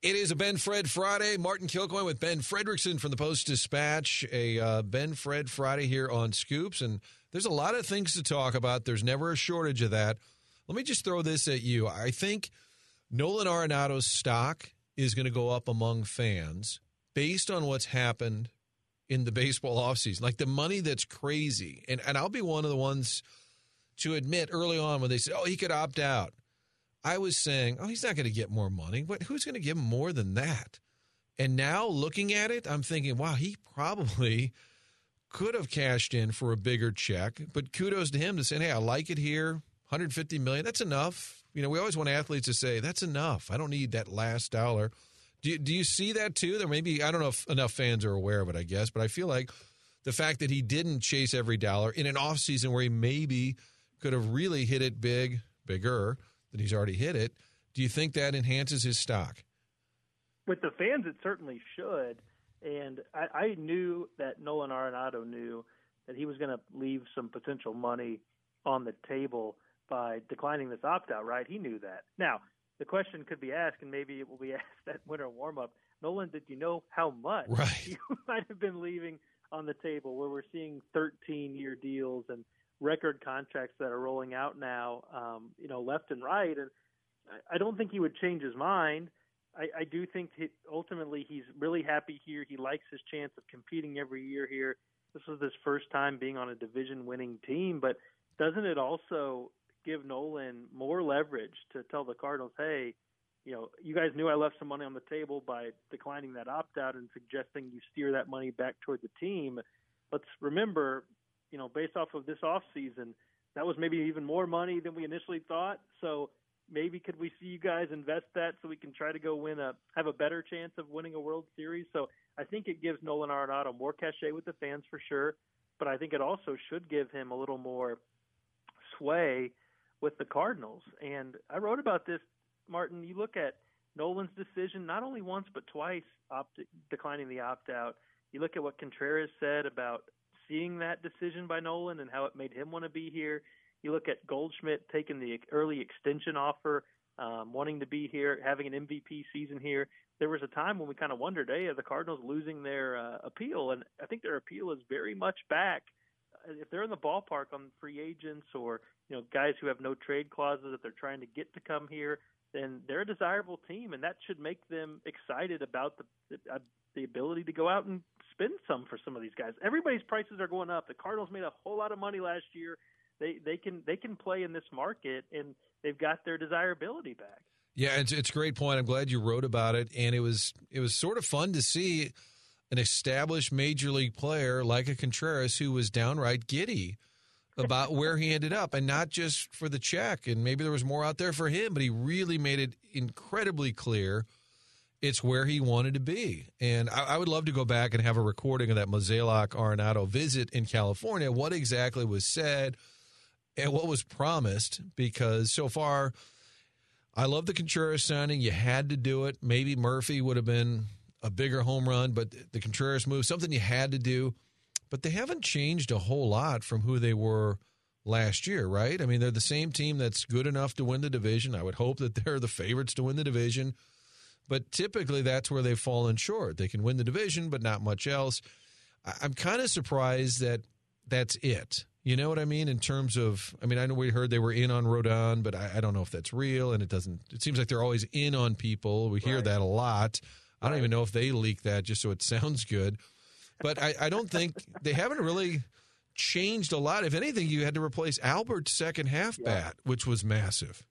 It is a Ben Fred Friday. Martin Kilcoyne with Ben Frederickson from the Post Dispatch. A uh, Ben Fred Friday here on Scoops. And there's a lot of things to talk about. There's never a shortage of that. Let me just throw this at you. I think Nolan Arenado's stock is going to go up among fans based on what's happened in the baseball offseason. Like the money that's crazy. And, and I'll be one of the ones to admit early on when they said, oh, he could opt out. I was saying, oh, he's not going to get more money. But who's going to give him more than that? And now looking at it, I'm thinking, wow, he probably could have cashed in for a bigger check. But kudos to him to say, hey, I like it here. 150 million, that's enough. You know, we always want athletes to say, that's enough. I don't need that last dollar. Do you, do you see that too? There maybe I don't know if enough fans are aware of it, I guess, but I feel like the fact that he didn't chase every dollar in an offseason where he maybe could have really hit it big, bigger, that he's already hit it. Do you think that enhances his stock? With the fans, it certainly should. And I, I knew that Nolan Arenado knew that he was going to leave some potential money on the table by declining this opt out, right? He knew that. Now, the question could be asked, and maybe it will be asked at winter warm up Nolan, did you know how much right. you might have been leaving on the table where we're seeing 13 year deals and record contracts that are rolling out now, um, you know, left and right. And I don't think he would change his mind. I, I do think he, ultimately he's really happy here. He likes his chance of competing every year here. This was his first time being on a division winning team, but doesn't it also give Nolan more leverage to tell the Cardinals, hey, you know, you guys knew I left some money on the table by declining that opt out and suggesting you steer that money back toward the team. Let's remember you know, based off of this off season, that was maybe even more money than we initially thought. So maybe could we see you guys invest that so we can try to go win a have a better chance of winning a World Series? So I think it gives Nolan Arenado more cachet with the fans for sure, but I think it also should give him a little more sway with the Cardinals. And I wrote about this, Martin. You look at Nolan's decision not only once but twice opt- declining the opt out. You look at what Contreras said about seeing that decision by Nolan and how it made him want to be here. You look at Goldschmidt taking the early extension offer, um, wanting to be here, having an MVP season here. There was a time when we kind of wondered, hey, are the Cardinals losing their uh, appeal? And I think their appeal is very much back. Uh, if they're in the ballpark on free agents or you know guys who have no trade clauses that they're trying to get to come here, then they're a desirable team, and that should make them excited about the uh, the ability to go out and spend some for some of these guys. Everybody's prices are going up. The Cardinals made a whole lot of money last year. They they can they can play in this market and they've got their desirability back. Yeah, it's it's a great point. I'm glad you wrote about it, and it was it was sort of fun to see an established major league player like a Contreras who was downright giddy about where he ended up, and not just for the check. And maybe there was more out there for him, but he really made it incredibly clear it's where he wanted to be. And I, I, would love to go back and have a recording of that Mozeliak Arenado visit in California, what exactly was said and what was promised, because so far, I love the Contreras signing. You had to do it. Maybe Murphy would have been a bigger home run, but the Contreras move, something you had to do. But they haven't changed a whole lot from who they were last year, right? I mean, they're the same team that's good enough to win the division. I would hope that they're the favorites to win the division. But typically, that's where they've fallen short. They can win the division, but not much else. I'm kind of surprised that that's it. You know what I mean? In terms of, I mean, I know we heard they were in on Rodon, but I, I don't know if that's real. And it doesn't, it seems like they're always in on people. We hear right. that a lot. I don't right. even know if they leak that just so it sounds good. But I, I don't think they haven't really changed a lot. If anything, you had to replace Albert's second half yeah. bat, which was massive.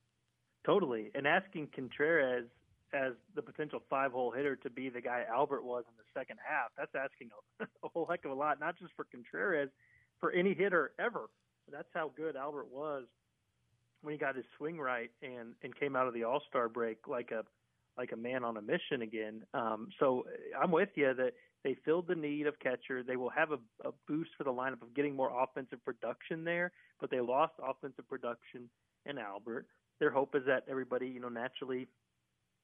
Totally. And asking Contreras as the potential five hole hitter to be the guy Albert was in the second half. That's asking a, a whole heck of a lot, not just for Contreras, for any hitter ever. That's how good Albert was when he got his swing right and and came out of the All Star break like a like a man on a mission again. Um, so I'm with you that they filled the need of catcher. They will have a, a boost for the lineup of getting more offensive production there, but they lost offensive production in Albert. Their hope is that everybody, you know, naturally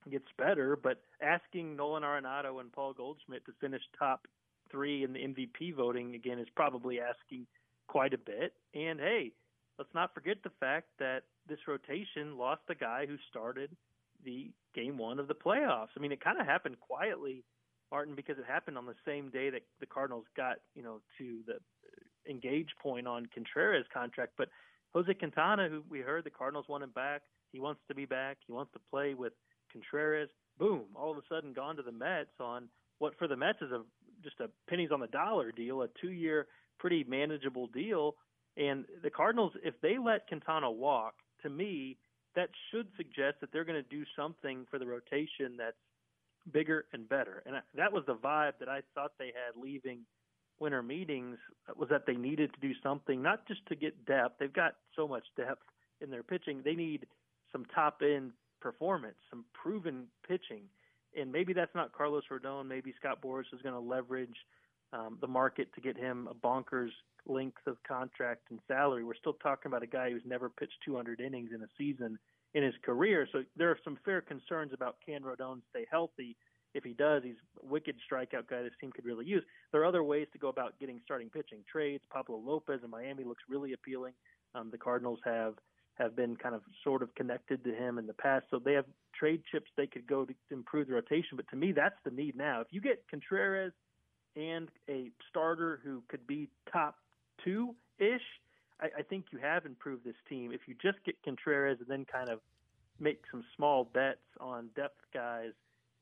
gets better, but asking Nolan Arenado and Paul Goldschmidt to finish top three in the MVP voting again is probably asking quite a bit. And hey, let's not forget the fact that this rotation lost the guy who started the game one of the playoffs. I mean, it kind of happened quietly, Martin, because it happened on the same day that the Cardinals got, you know, to the engage point on Contreras' contract. But Jose Quintana, who we heard the Cardinals want him back, he wants to be back. He wants to play with Contreras. Boom! All of a sudden, gone to the Mets on what for the Mets is a just a pennies on the dollar deal, a two-year, pretty manageable deal. And the Cardinals, if they let Quintana walk, to me, that should suggest that they're going to do something for the rotation that's bigger and better. And that was the vibe that I thought they had leaving winter meetings uh, was that they needed to do something, not just to get depth. They've got so much depth in their pitching. They need some top end performance, some proven pitching. And maybe that's not Carlos Rodon. Maybe Scott Boras is going to leverage um, the market to get him a bonkers length of contract and salary. We're still talking about a guy who's never pitched 200 innings in a season in his career. So there are some fair concerns about can Rodon stay healthy. If he does, he's a wicked strikeout guy this team could really use. There are other ways to go about getting starting pitching trades. Pablo Lopez in Miami looks really appealing. Um, the Cardinals have have been kind of sort of connected to him in the past, so they have trade chips they could go to improve the rotation. But to me, that's the need now. If you get Contreras and a starter who could be top two ish, I, I think you have improved this team. If you just get Contreras and then kind of make some small bets on depth guys,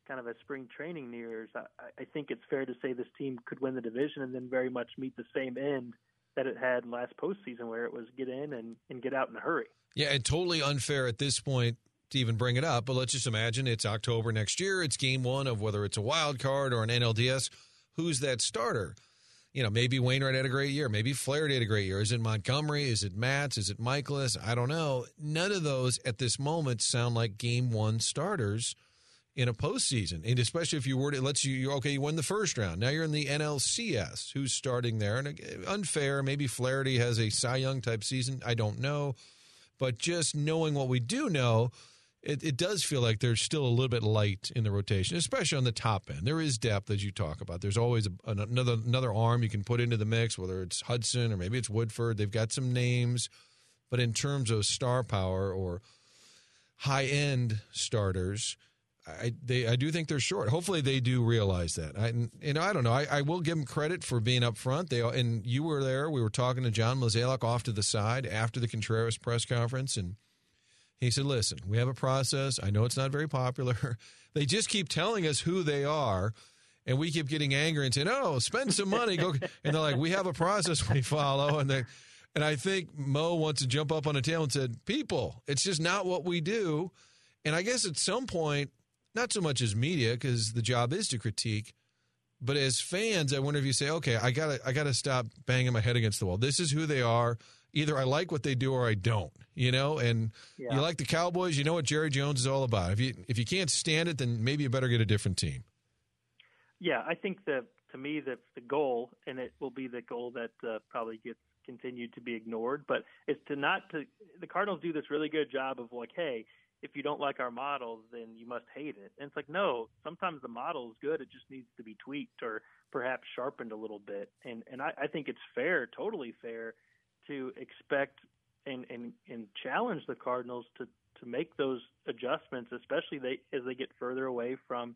kind of as spring training nears, I, I think it's fair to say this team could win the division and then very much meet the same end that it had last postseason, where it was get in and, and get out in a hurry. Yeah, and totally unfair at this point to even bring it up. But let's just imagine it's October next year. It's game one of whether it's a wild card or an NLDS. Who's that starter? You know, maybe Wainwright had a great year. Maybe Flaherty had a great year. Is it Montgomery? Is it Matz? Is it Mikolas? I don't know. None of those at this moment sound like game one starters in a postseason. And especially if you were to, let's you, okay, you won the first round. Now you're in the NLCS. Who's starting there? And uh, unfair. Maybe Flaherty has a Cy Young type season. I don't know. But just knowing what we do know, it, it does feel like there's still a little bit light in the rotation, especially on the top end. There is depth, as you talk about. There's always a, another another arm you can put into the mix, whether it's Hudson or maybe it's Woodford. They've got some names, but in terms of star power or high end starters, I they I do think they're short. Hopefully, they do realize that. I you know I don't know. I, I will give them credit for being up front. They and you were there. We were talking to John Mozeliak off to the side after the Contreras press conference, and he said, "Listen, we have a process. I know it's not very popular. they just keep telling us who they are." And we keep getting angry and saying, "Oh, spend some money." Go, and they're like, "We have a process we follow." And they, and I think Mo wants to jump up on a tail and said, "People, it's just not what we do." And I guess at some point, not so much as media because the job is to critique, but as fans, I wonder if you say, "Okay, I gotta, I gotta stop banging my head against the wall. This is who they are. Either I like what they do or I don't." You know, and yeah. you like the Cowboys, you know what Jerry Jones is all about. If you if you can't stand it, then maybe you better get a different team. Yeah, I think that to me that's the goal, and it will be the goal that uh, probably gets continued to be ignored. But it's to not to the Cardinals do this really good job of like, hey, if you don't like our model, then you must hate it. And it's like, no, sometimes the model is good. It just needs to be tweaked or perhaps sharpened a little bit. And and I, I think it's fair, totally fair, to expect and and and challenge the Cardinals to to make those adjustments, especially they as they get further away from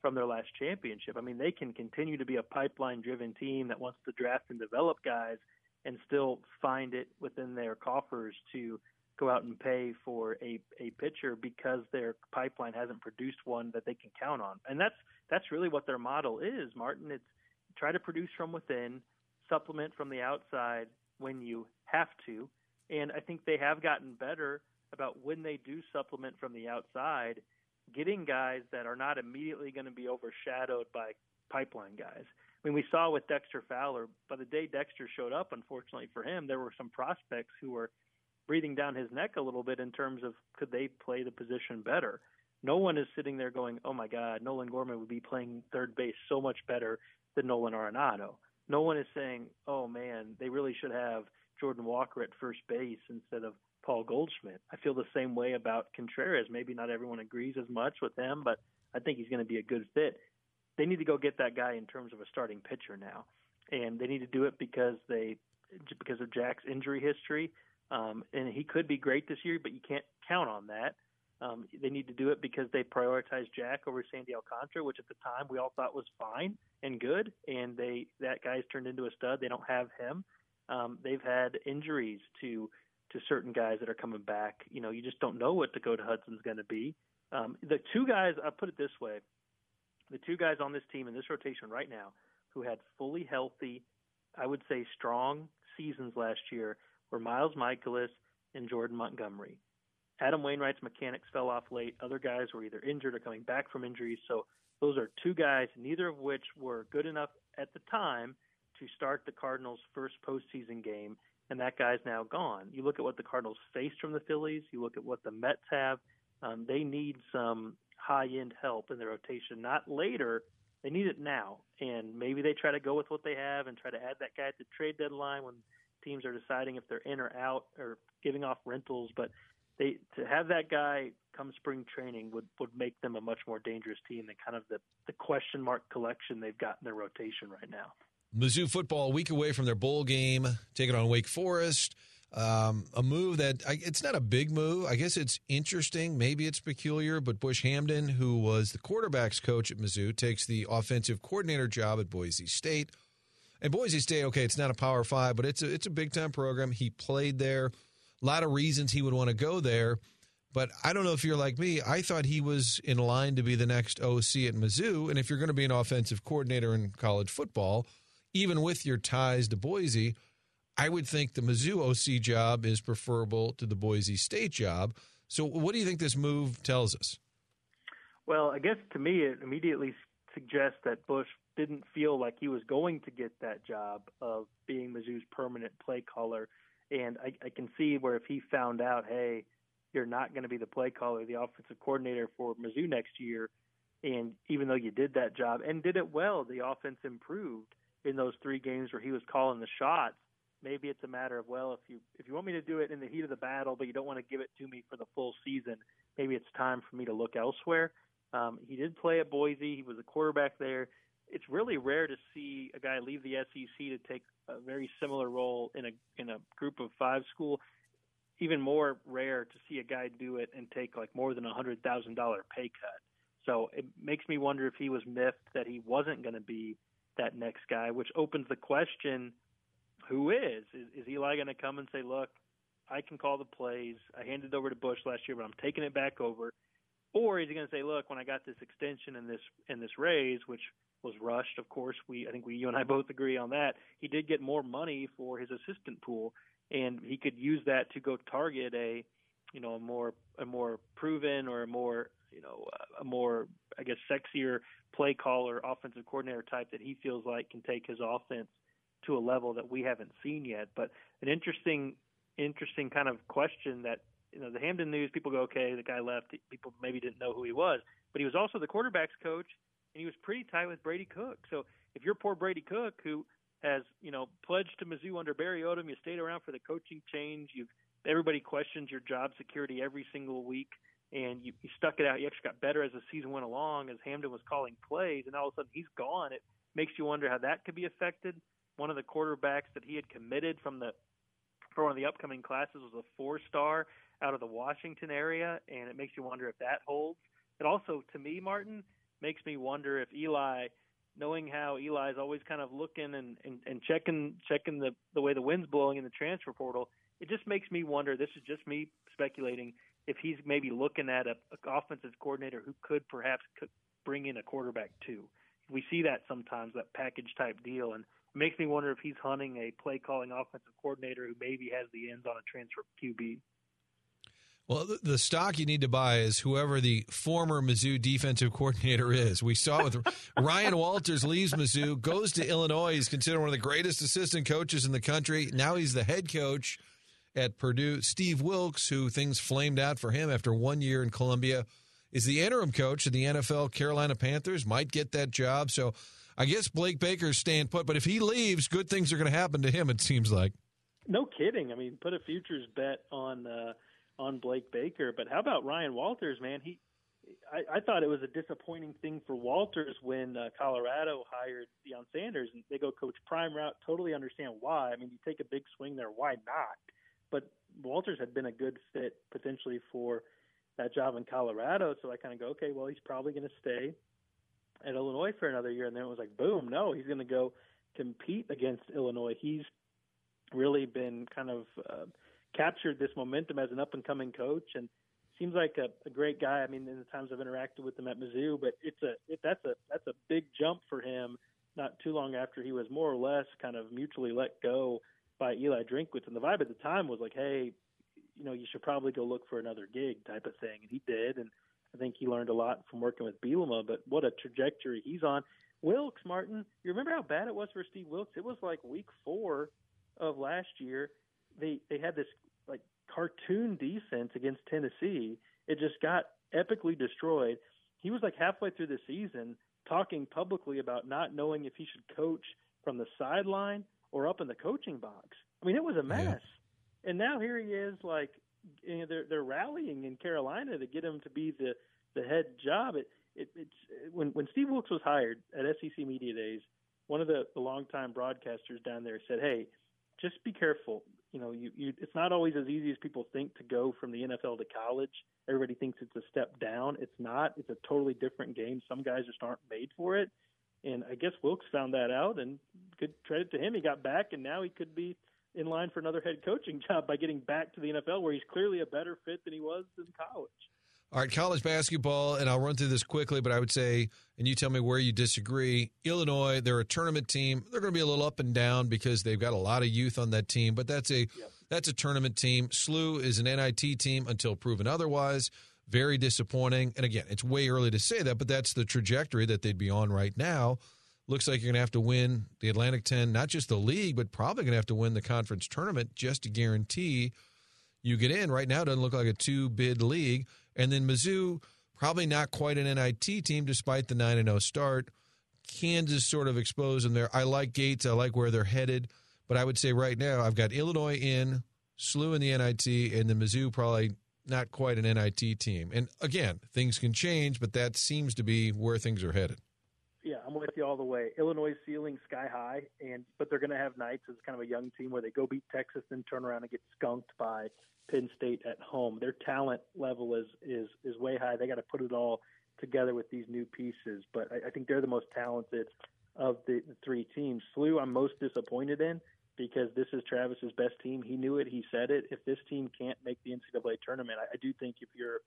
from their last championship. I mean, they can continue to be a pipeline driven team that wants to draft and develop guys and still find it within their coffers to go out and pay for a, a pitcher because their pipeline hasn't produced one that they can count on. And that's that's really what their model is, Martin. It's try to produce from within, supplement from the outside when you have to. And I think they have gotten better about when they do supplement from the outside, getting guys that are not immediately going to be overshadowed by pipeline guys. I mean, we saw with Dexter Fowler, by the day Dexter showed up, unfortunately for him, there were some prospects who were breathing down his neck a little bit in terms of could they play the position better. No one is sitting there going, "Oh my God, Nolan Gorman would be playing third base so much better than Nolan Arenado." No one is saying, "Oh man, they really should have Jordan Walker at first base instead of Paul Goldschmidt." I feel the same way about Contreras. Maybe not everyone agrees as much with him, but I think he's going to be a good fit. They need to go get that guy in terms of a starting pitcher now, and they need to do it because they because of Jack's injury history um, and he could be great this year, but you can't count on that. Um, they need to do it because they prioritized Jack over Sandy Alcantara, which at the time we all thought was fine and good, and they that guy's turned into a stud. They don't have him. Um, they've had injuries to to certain guys that are coming back. You know, you just don't know what Dakota Hudson's going to be. Um, the two guys, I put it this way: the two guys on this team in this rotation right now who had fully healthy, I would say strong seasons last year were Miles Mikolas and Jordan Montgomery. Adam Wainwright's mechanics fell off late. Other guys were either injured or coming back from injuries. So those are two guys, neither of which were good enough at the time to start the Cardinals' first postseason game, and that guy's now gone. You look at what the Cardinals faced from the Phillies. You look at what the Mets have. Um, they need some high-end help in their rotation, not later. They need it now, and maybe they try to go with what they have and try to add that guy at the trade deadline when teams are deciding if they're in or out or giving off rentals. But they to have that guy come spring training would would make them a much more dangerous team than kind of the the question mark collection they've got in their rotation right now. Mizzou football a week away from their bowl game, taking on Wake Forest. Um, a move that I, it's not a big move. I guess it's interesting. Maybe it's peculiar, but Bush Hamdan, who was the quarterbacks coach at Mizzou, takes the offensive coordinator job at Boise State. And Boise State, okay, it's not a Power Five, but it's a it's a big time program. He played there. A lot of reasons he would want to go there. But I don't know if you're like me. I thought he was in line to be the next OC at Mizzou. And if you're going to be an offensive coordinator in college football, even with your ties to Boise, I would think the Mizzou OC job is preferable to the Boise State job. So, what do you think this move tells us? Well, I guess to me, it immediately suggests that Bush didn't feel like he was going to get that job of being Mizzou's permanent play caller and I, I can see where if he found out, hey, you're not going to be the play caller, the offensive coordinator for Mizzou next year, and even though you did that job and did it well, the offense improved in those three games where he was calling the shots. Maybe it's a matter of well, if you if you want me to do it in the heat of the battle, but you don't want to give it to me for the full season, maybe it's time for me to look elsewhere. Um, he did play at Boise. He was a quarterback there it's really rare to see a guy leave the SEC to take a very similar role in a in a group of five school. Even more rare to see a guy do it and take like more than a hundred thousand dollar pay cut. So it makes me wonder if he was miffed that he wasn't going to be that next guy, which opens the question: Who is? Is, is Eli going to come and say, "Look, I can call the plays. I handed it over to Bush last year, but I'm taking it back over." Or is he going to say, "Look, when I got this extension and this and this raise, which was rushed. Of course, we I think we you and I both agree on that. He did get more money for his assistant pool, and he could use that to go target a you know a more a more proven or a more you know a more I guess sexier play caller, offensive coordinator type that he feels like can take his offense to a level that we haven't seen yet. But an interesting interesting kind of question that you know the Hamdan news people go okay the guy left people maybe didn't know who he was but he was also the quarterbacks coach and he was pretty tight with Brady Cook. So if you're poor Brady Cook, who has you know pledged to Mizzou under Barry Odom, you stayed around for the coaching change. You've everybody questions your job security every single week, and you, you stuck it out. You actually got better as the season went along, as Hamdan was calling plays, and all of a sudden he's gone. It makes you wonder how that could be affected. One of the quarterbacks that he had committed from the for one of the upcoming classes was a four star out of the Washington area, and it makes you wonder if that holds. It also, to me, Martin, makes me wonder if Eli, knowing how Eli's always kind of looking and, and, and checking checking the, the way the wind's blowing in the transfer portal, it just makes me wonder. This is just me speculating if he's maybe looking at a, a offensive coordinator who could perhaps could bring in a quarterback too. We see that sometimes that package type deal, and it makes me wonder if he's hunting a play calling offensive coordinator who maybe has the ends on a transfer QB. Well, the stock you need to buy is whoever the former Mizzou defensive coordinator is. We saw with Ryan Walters leaves Mizzou, goes to Illinois. He's considered one of the greatest assistant coaches in the country. Now he's the head coach at Purdue. Steve Wilks, who things flamed out for him after one year in Columbia, is the interim coach of the NFL Carolina Panthers. Might get that job. So I guess Blake Baker's staying put. But if he leaves, good things are going to happen to him. It seems like. No kidding. I mean, put a futures bet on. Uh on Blake Baker. But how about Ryan Walters, man? He, I, I thought it was a disappointing thing for Walters when uh, Colorado hired Deion Sanders, and they go coach prime route. Totally understand why. I mean, you take a big swing there. Why not? But Walters had been a good fit potentially for that job in Colorado. So I kind of go, okay, well, he's probably going to stay at Illinois for another year. And then it was like, boom, no, he's going to go compete against Illinois. He's really been kind of uh, captured this momentum as an up and coming coach and seems like a, a great guy. I mean, in the times I've interacted with him at Mizzou, but it's a it, that's a that's a big jump for him. Not too long after he was more or less kind of mutually let go by Eli Drinkwitz, and the vibe at the time was like, hey, you know, you should probably go look for another gig type of thing, and he did, and I think he learned a lot from working with Bielema. But what a trajectory he's on. Wilks Martin, you remember how bad it was for Steve Wilks? It was like week four of last year. They they had this like cartoon defense against Tennessee. It just got epically destroyed. He was like halfway through the season talking publicly about not knowing if he should coach from the sideline or up in the coaching box. I mean, it was a mess. Yeah. And now here he is, like you know, they're they're rallying in Carolina to get him to be the the head job. It, it it's when when Steve Wilks was hired at SEC Media Days, one of the, the longtime broadcasters down there said, "Hey, just be careful. You know, you, you it's not always as easy as people think to go from the NFL to college. Everybody thinks it's a step down. It's not. It's a totally different game. Some guys just aren't made for it. And I guess Wilks found that out, and good credit to him. He got back, and now he could be in line for another head coaching job by getting back to the NFL, where he's clearly a better fit than he was in college. All right, college basketball, and I'll run through this quickly, but I would say, and you tell me where you disagree. Illinois, they're a tournament team. They're going to be a little up and down because they've got a lot of youth on that team, but that's a yep. that's a tournament team. SLU is an NIT team until proven otherwise. Very disappointing. And again, it's way early to say that, but that's the trajectory that they'd be on right now. Looks like you're going to have to win the Atlantic 10, not just the league, but probably going to have to win the conference tournament just to guarantee you get in. Right now, it doesn't look like a two bid league. And then Mizzou, probably not quite an NIT team despite the 9 0 start. Kansas sort of exposed in there. I like Gates. I like where they're headed. But I would say right now, I've got Illinois in, SLU in the NIT, and the Mizzou probably not quite an NIT team. And again, things can change, but that seems to be where things are headed. I'm with you all the way. Illinois ceiling sky high, and but they're going to have nights as kind of a young team where they go beat Texas, then turn around and get skunked by Penn State at home. Their talent level is is is way high. They got to put it all together with these new pieces, but I, I think they're the most talented of the, the three teams. SLU, I'm most disappointed in because this is Travis's best team. He knew it. He said it. If this team can't make the NCAA tournament, I, I do think if you're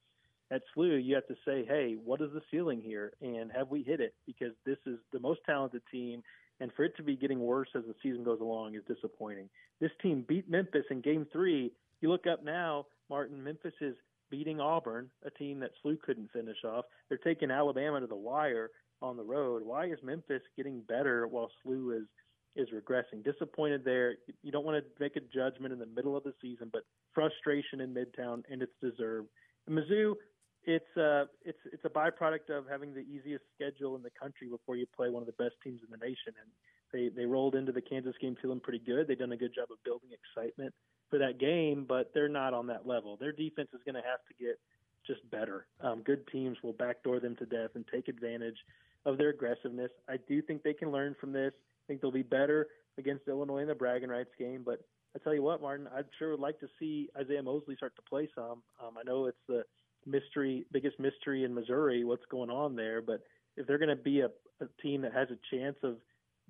at SLU, you have to say, hey, what is the ceiling here, and have we hit it? Because this is the most talented team, and for it to be getting worse as the season goes along is disappointing. This team beat Memphis in Game Three you look up now, Martin, Memphis is beating Auburn, a team that SLU couldn't finish off. They're taking Alabama to the wire on the road. Why is Memphis getting better while SLU is is regressing? Disappointed there. You don't want to make a judgment in the middle of the season, but frustration in Midtown, and it's deserved. And Mizzou, it's a it's it's a byproduct of having the easiest schedule in the country before you play one of the best teams in the nation, and they they rolled into the Kansas game feeling pretty good. They've done a good job of building excitement for that game, but they're not on that level. Their defense is going to have to get just better. Um, good teams will backdoor them to death and take advantage of their aggressiveness. I do think they can learn from this. I think they'll be better against Illinois in the bragging rights game. But I tell you what, Martin, I'd sure would like to see Isaiah Mosley start to play some. Um, I know it's the mystery, biggest mystery in Missouri, what's going on there. But if they're going to be a, a team that has a chance of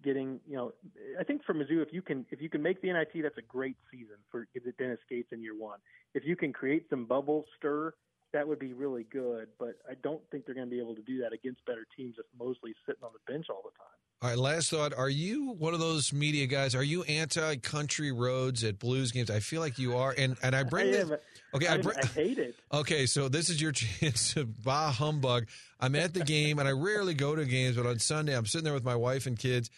getting, you know, I think for Mizzou, if you can if you can make the NIT, that's a great season for Dennis Gates in year one. If you can create some bubble stir, that would be really good. But I don't think they're going to be able to do that against better teams if Mosley's sitting on the bench all the time. All right, last thought. Are you one of those media guys? Are you anti country roads at Blues games? I feel like you are. And and I bring I this. Okay, I, I, bring, I, hate it. Okay, so this is your chance to bah humbug. I'm at the game, and I rarely go to games, but on Sunday I'm sitting there with my wife and kids,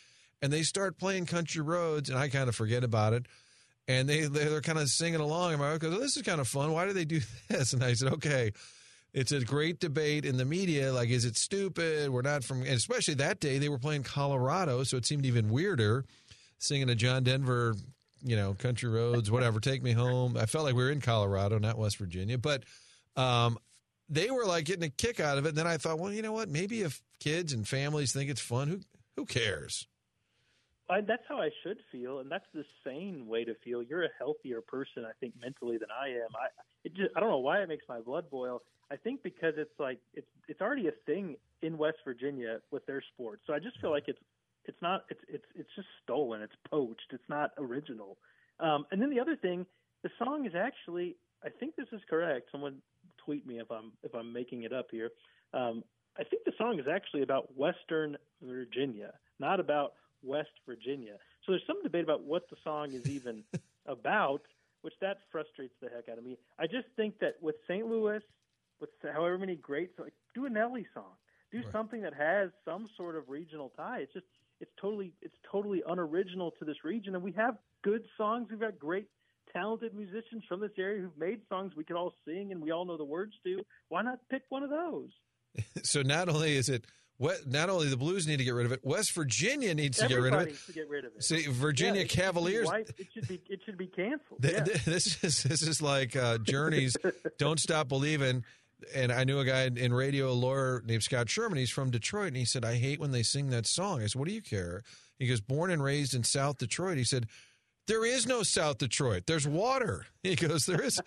and they start playing country roads, and I kind of forget about it. And they they're kind of singing along, and my wife goes, oh, "This is kind of fun. Why do they do this?" And I said, "Okay." It's a great debate in the media. Like, is it stupid? We're not from, especially that day they were playing Colorado, so it seemed even weirder singing a John Denver, you know, country roads, whatever. Take me home. I felt like we were in Colorado, not West Virginia, but um, they were like getting a kick out of it. And then I thought, well, you know what? Maybe if kids and families think it's fun, who who cares? I, that's how I should feel, and that's the sane way to feel. You're a healthier person, I think, mentally than I am. I it just I don't know why it makes my blood boil. I think because it's like it's it's already a thing in West Virginia with their sports. So I just feel like it's it's not it's it's it's just stolen. It's poached. It's not original. Um, and then the other thing, the song is actually I think this is correct. Someone tweet me if I'm if I'm making it up here. Um, I think the song is actually about Western Virginia, not about West Virginia. So there's some debate about what the song is even about, which that frustrates the heck out of me. I just think that with St. Louis, with however many great, like, do a Nelly song, do right. something that has some sort of regional tie. It's just it's totally it's totally unoriginal to this region, and we have good songs. We've got great talented musicians from this area who've made songs we can all sing and we all know the words to. Why not pick one of those? so not only is it what, not only the Blues need to get rid of it, West Virginia needs to get rid of it. To get rid of it. See, Virginia yeah, Cavaliers. It should be it should be canceled. The, yeah. this is this is like uh, Journey's "Don't Stop Believing." And I knew a guy in radio, a lawyer named Scott Sherman. He's from Detroit, and he said, "I hate when they sing that song." I said, "What do you care?" He goes, "Born and raised in South Detroit." He said, there is no South Detroit. There's water. He goes, there is.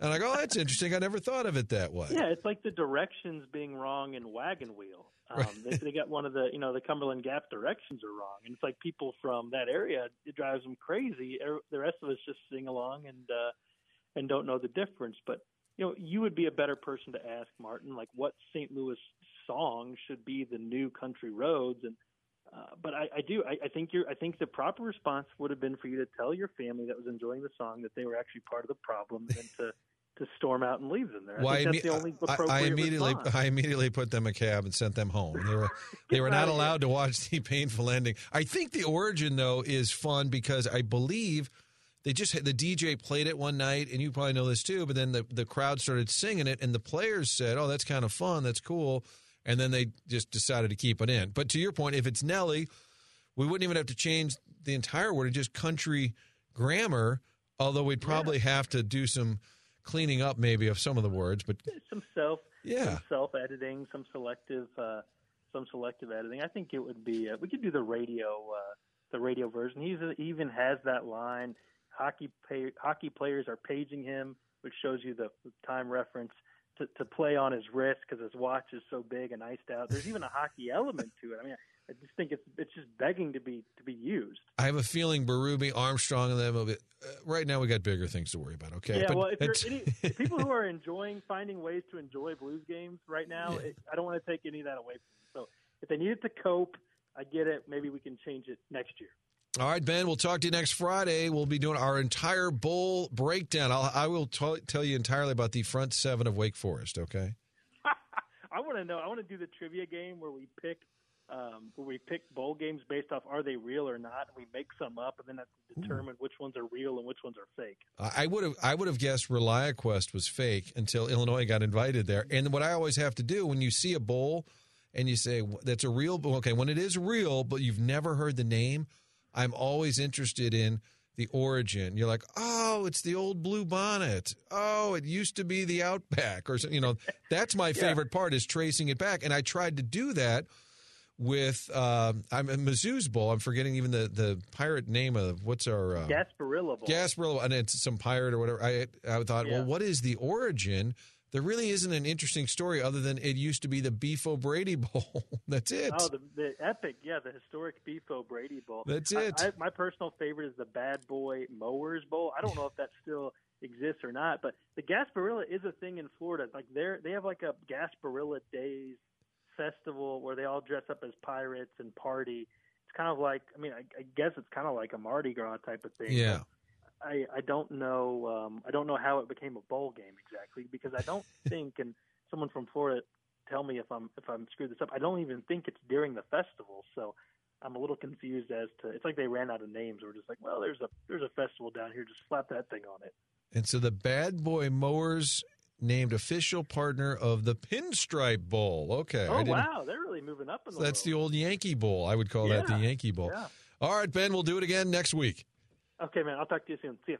And I go, oh, that's interesting. I never thought of it that way. Yeah, it's like the directions being wrong in Wagon Wheel. Um, right. they, they got one of the, you know, the Cumberland Gap directions are wrong. And it's like people from that area, it drives them crazy. The rest of us just sing along and, uh, and don't know the difference. But, you know, you would be a better person to ask, Martin, like what St. Louis song should be the new country roads. And, uh, but I, I do. I, I think you're. I think the proper response would have been for you to tell your family that was enjoying the song that they were actually part of the problem, and to to storm out and leave them there. Well, I, think that's the only appropriate I, I immediately, response. I immediately put them a cab and sent them home. They were, they were not allowed to watch the painful ending. I think the origin though is fun because I believe they just had, the DJ played it one night, and you probably know this too. But then the the crowd started singing it, and the players said, "Oh, that's kind of fun. That's cool." And then they just decided to keep it in. But to your point, if it's Nelly, we wouldn't even have to change the entire word; just country grammar. Although we'd probably yeah. have to do some cleaning up, maybe of some of the words. But some self, yeah, some self editing, some selective, uh, some selective editing. I think it would be. Uh, we could do the radio, uh, the radio version. He's, he even has that line. Hockey pay, hockey players are paging him, which shows you the time reference to, to play on his wrist because his watch is so big and iced out. There's even a hockey element to it. I mean, I just think it's it's just begging to be to be used. I have a feeling Berube, Armstrong, and them. Uh, right now, we got bigger things to worry about. Okay. Yeah. But well, if you're any, if people who are enjoying finding ways to enjoy blues games right now, yeah. it, I don't want to take any of that away from them. So if they needed to cope, I get it. Maybe we can change it next year. All right, Ben, we'll talk to you next Friday. We'll be doing our entire bowl breakdown. I'll, I will t- tell you entirely about the front seven of Wake Forest, okay? I want to know. I want to do the trivia game where we pick um, where we pick bowl games based off are they real or not. We make some up and then have to determine Ooh. which ones are real and which ones are fake. I would have I would have guessed ReliaQuest was fake until Illinois got invited there. And what I always have to do when you see a bowl and you say that's a real bowl, okay, when it is real, but you've never heard the name – I'm always interested in the origin. You're like, oh, it's the old blue bonnet. Oh, it used to be the Outback, or you know, that's my favorite yeah. part is tracing it back. And I tried to do that with uh, I'm in Mizzou's Bowl. I'm forgetting even the, the pirate name of what's our uh, Gasparilla Bowl. Gasparilla, and it's some pirate or whatever. I I thought, yeah. well, what is the origin? There really isn't an interesting story other than it used to be the Beef O'Brady Bowl. That's it. Oh, the, the, epic, yeah, the historic Beef O'Brady Bowl. That's it. I, I, my personal favorite is the Bad Boy Mowers Bowl. I don't know if that still exists or not, but the Gasparilla is a thing in Florida. Like they they have like a Gasparilla Days festival where they all dress up as pirates and party. It's kind of like, I mean, I, I guess it's kind of like a Mardi Gras type of thing. Yeah. I, I don't know um, I don't know how it became a bowl game exactly because I don't think and someone from Florida tell me if I'm if I'm screwed this up. I don't even think it's during the festival, so I'm a little confused as to. It's like they ran out of names. We're just like, well, there's a there's a festival down here. Just slap that thing on it. And so the Bad Boy Mowers named official partner of the Pinstripe Bowl. Okay. Oh wow, they're really moving up in the. So that's the old Yankee Bowl. I would call yeah. that the Yankee Bowl. Yeah. All right, Ben. We'll do it again next week. Okay, man. I'll talk to you soon. See you.